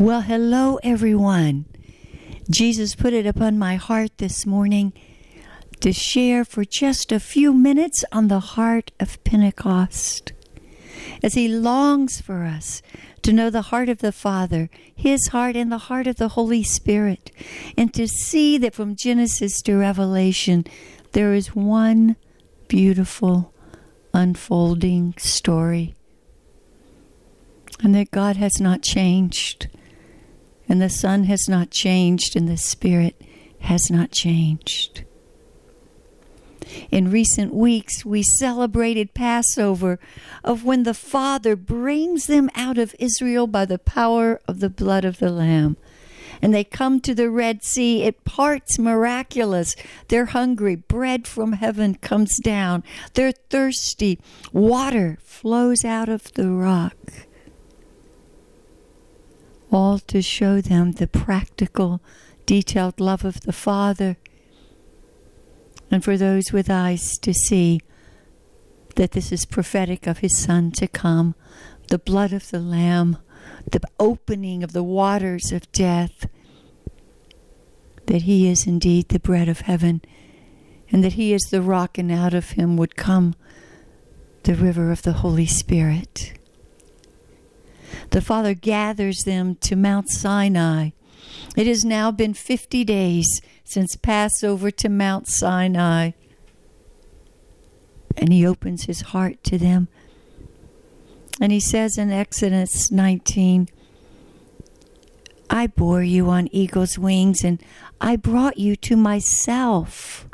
Well, hello, everyone. Jesus put it upon my heart this morning to share for just a few minutes on the heart of Pentecost. As he longs for us to know the heart of the Father, his heart, and the heart of the Holy Spirit, and to see that from Genesis to Revelation, there is one beautiful unfolding story. And that God has not changed and the Son has not changed, and the Spirit has not changed. In recent weeks, we celebrated Passover of when the Father brings them out of Israel by the power of the blood of the Lamb. And they come to the Red Sea. It parts miraculous. They're hungry. Bread from heaven comes down. They're thirsty. Water flows out of the rock all to show them the practical, detailed love of the Father, and for those with eyes to see that this is prophetic of His Son to come, the blood of the Lamb, the opening of the waters of death, that He is indeed the bread of heaven, and that He is the rock, and out of Him would come the river of the Holy Spirit the Father gathers them to Mount Sinai. It has now been 50 days since Passover to Mount Sinai. And he opens his heart to them. And he says in Exodus 19, I bore you on eagle's wings and I brought you to myself.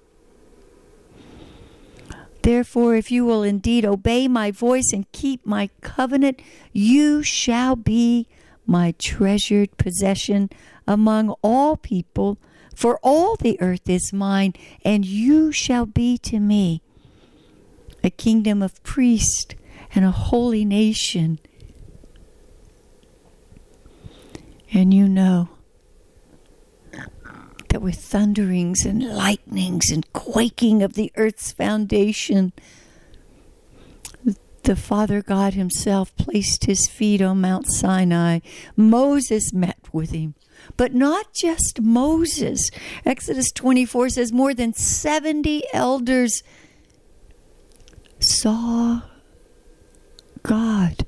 Therefore, if you will indeed obey my voice and keep my covenant, you shall be my treasured possession among all people, for all the earth is mine, and you shall be to me a kingdom of priests and a holy nation. And you know that with thunderings and lightnings and quaking of the earth's foundation, the Father God Himself placed His feet on Mount Sinai. Moses met with Him. But not just Moses. Exodus 24 says more than 70 elders saw God.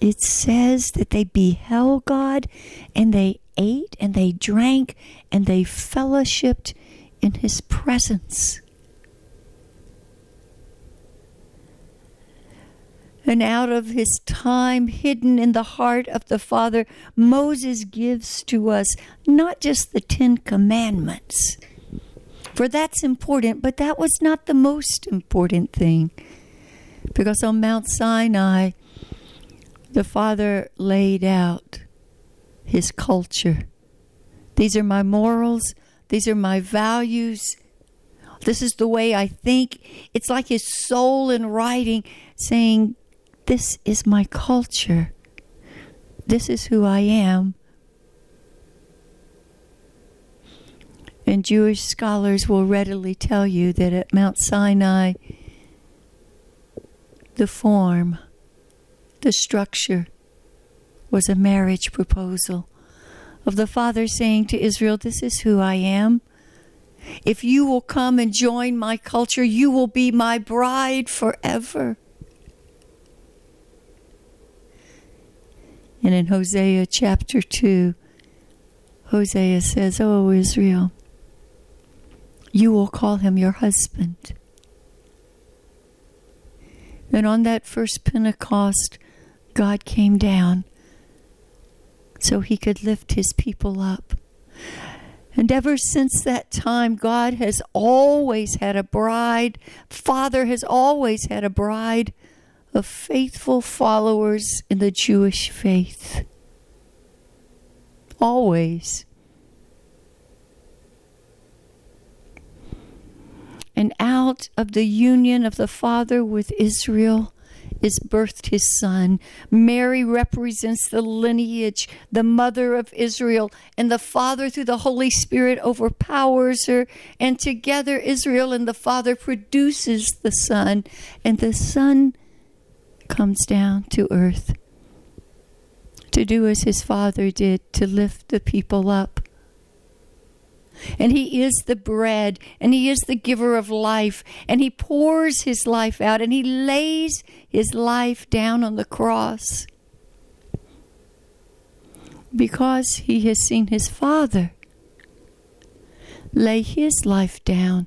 It says that they beheld God and they ate and they drank and they fellowshipped in his presence. And out of his time hidden in the heart of the Father, Moses gives to us not just the Ten Commandments, for that's important, but that was not the most important thing. Because on Mount Sinai, the Father laid out his culture. These are my morals, these are my values. This is the way I think. It's like his soul in writing saying, This is my culture. This is who I am. And Jewish scholars will readily tell you that at Mount Sinai, the form, the structure, was a marriage proposal of the Father saying to Israel, This is who I am. If you will come and join my culture, you will be my bride forever. And in Hosea chapter 2, Hosea says, Oh, Israel, you will call him your husband. And on that first Pentecost, God came down so he could lift his people up. And ever since that time, God has always had a bride. Father has always had a bride of faithful followers in the Jewish faith. Always. And out of the union of the Father with Israel, is birthed his son. Mary represents the lineage, the mother of Israel, and the Father through the Holy Spirit overpowers her. And together, Israel and the Father produces the Son, and the Son comes down to earth to do as his Father did, to lift the people up. And he is the bread, and he is the giver of life, and he pours his life out, and he lays his life down on the cross because he has seen his Father lay his life down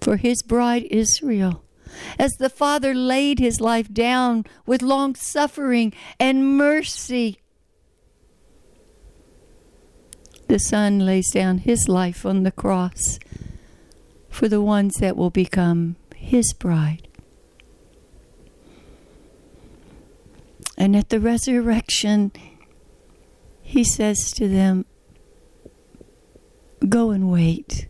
for his bride Israel. As the Father laid his life down with long suffering and mercy, the Son lays down his life on the cross for the ones that will become his bride. And at the resurrection, he says to them, Go and wait,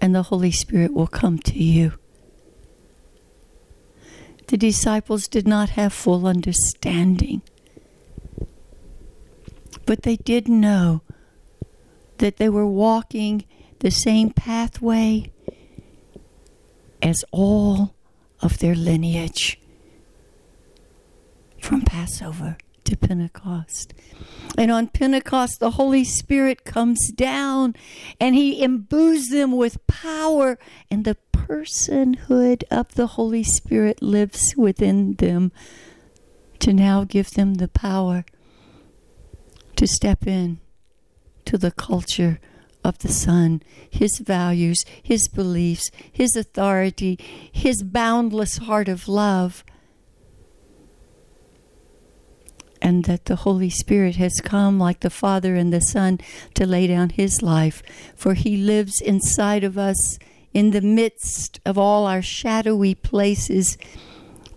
and the Holy Spirit will come to you. The disciples did not have full understanding, but they did know that they were walking the same pathway as all of their lineage from Passover to Pentecost. And on Pentecost, the Holy Spirit comes down and he imbues them with power, and the personhood of the Holy Spirit lives within them to now give them the power to step in to the culture of the Son, his values, his beliefs, his authority, his boundless heart of love and that the Holy Spirit has come like the Father and the Son to lay down his life, for he lives inside of us in the midst of all our shadowy places.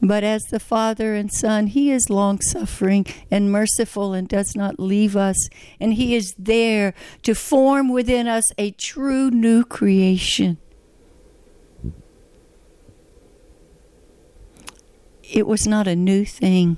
But as the Father and Son, He is long suffering and merciful and does not leave us. And He is there to form within us a true new creation. It was not a new thing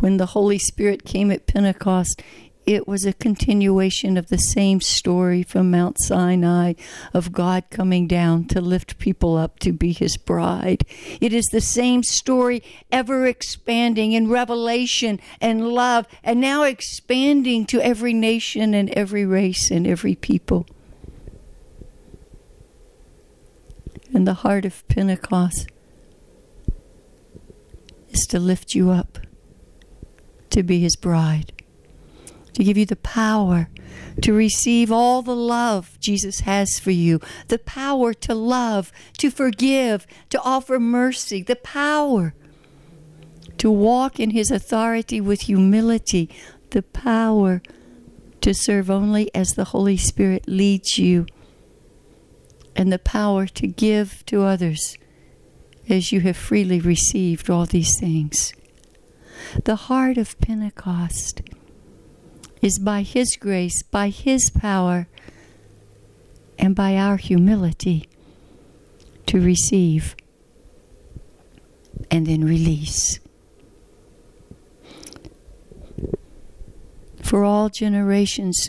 when the Holy Spirit came at Pentecost, it was a continuation of the same story from Mount Sinai of God coming down to lift people up to be his bride. It is the same story ever expanding in revelation and love, and now expanding to every nation and every race and every people. And the heart of Pentecost is to lift you up to be his bride, to give you the power to receive all the love Jesus has for you, the power to love, to forgive, to offer mercy, the power to walk in his authority with humility, the power to serve only as the Holy Spirit leads you, and the power to give to others as you have freely received all these things. The heart of Pentecost is by His grace, by His power, and by our humility to receive and then release. For all generations,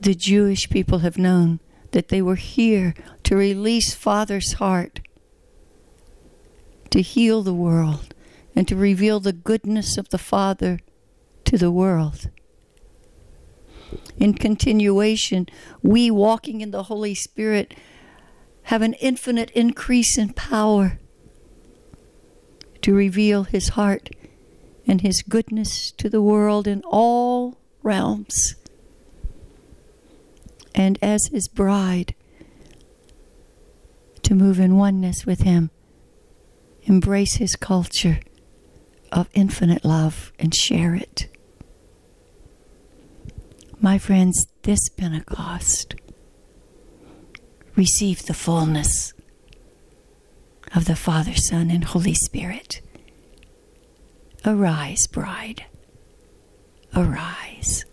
the Jewish people have known that they were here to release Father's heart, to heal the world, and to reveal the goodness of the Father to the world. In continuation, we walking in the Holy Spirit have an infinite increase in power to reveal His heart and His goodness to the world in all realms. And as His bride, to move in oneness with Him, embrace His culture of infinite love and share it. My friends, this Pentecost, receive the fullness of the Father, Son, and Holy Spirit. Arise, bride. Arise.